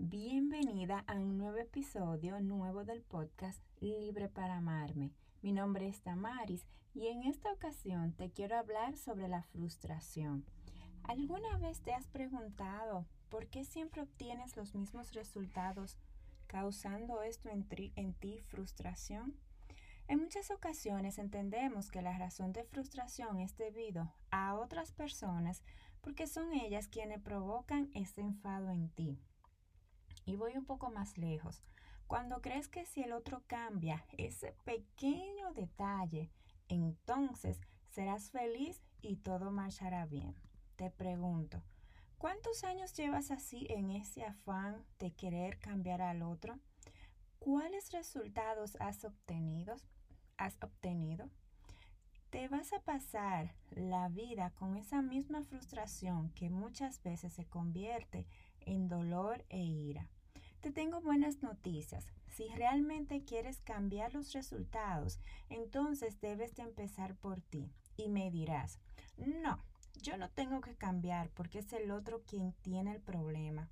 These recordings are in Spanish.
Bienvenida a un nuevo episodio nuevo del podcast Libre para Amarme. Mi nombre es Tamaris y en esta ocasión te quiero hablar sobre la frustración. ¿Alguna vez te has preguntado por qué siempre obtienes los mismos resultados causando esto en, ti frustración? En muchas ocasiones entendemos que la razón de frustración es debido a otras personas porque son ellas quienes provocan ese enfado en ti. Y voy un poco más lejos. Cuando crees que si el otro cambia ese pequeño detalle, entonces serás feliz y todo marchará bien. Te pregunto, ¿cuántos años llevas así en ese afán de querer cambiar al otro? ¿Cuáles resultados has obtenido? has obtenido, te vas a pasar la vida con esa misma frustración que muchas veces se convierte en dolor e ira. Te tengo buenas noticias. Si realmente quieres cambiar los resultados, entonces debes de empezar por ti. Y me dirás, no, yo no tengo que cambiar porque es el otro quien tiene el problema.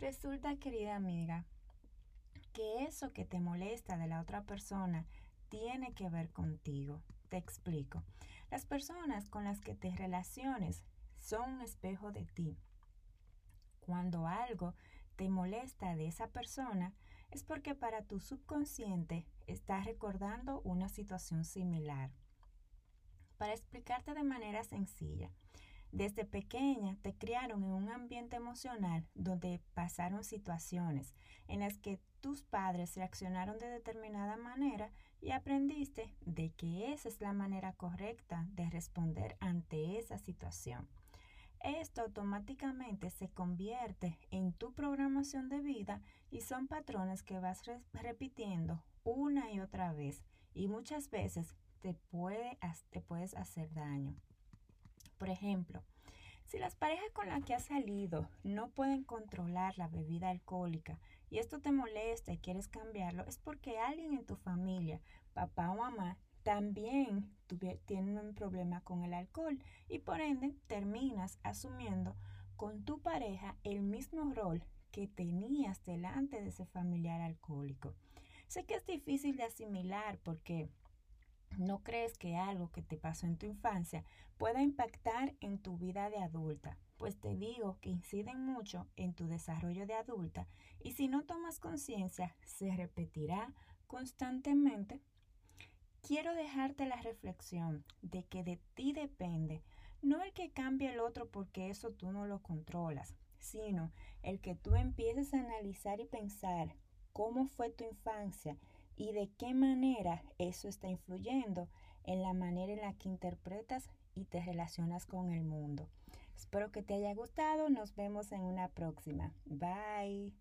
Resulta, querida amiga, que eso que te molesta de la otra persona tiene que ver contigo. Te explico. Las personas con las que te relaciones son un espejo de ti. Cuando algo te molesta de esa persona, es porque para tu subconsciente estás recordando una situación similar. Para explicarte de manera sencilla, desde pequeña te criaron en un ambiente emocional donde pasaron situaciones en las que tus padres reaccionaron de determinada manera y aprendiste de que esa es la manera correcta de responder ante esa situación. Esto automáticamente se convierte en tu programación de vida y son patrones que vas repitiendo una y otra vez y muchas veces te, puede, te puedes hacer daño. Por ejemplo, si las parejas con las que has salido no pueden controlar la bebida alcohólica y esto te molesta y quieres cambiarlo, es porque alguien en tu familia, papá o mamá, también tiene un problema con el alcohol y por ende terminas asumiendo con tu pareja el mismo rol que tenías delante de ese familiar alcohólico. Sé que es difícil de asimilar porque ¿No crees que algo que te pasó en tu infancia pueda impactar en tu vida de adulta? Pues te digo que inciden mucho en tu desarrollo de adulta y si no tomas conciencia se repetirá constantemente. Quiero dejarte la reflexión de que de ti depende no el que cambie el otro porque eso tú no lo controlas, sino el que tú empieces a analizar y pensar cómo fue tu infancia y de qué manera eso está influyendo en la manera en la que interpretas y te relacionas con el mundo. Espero que te haya gustado. Nos vemos en una próxima. Bye.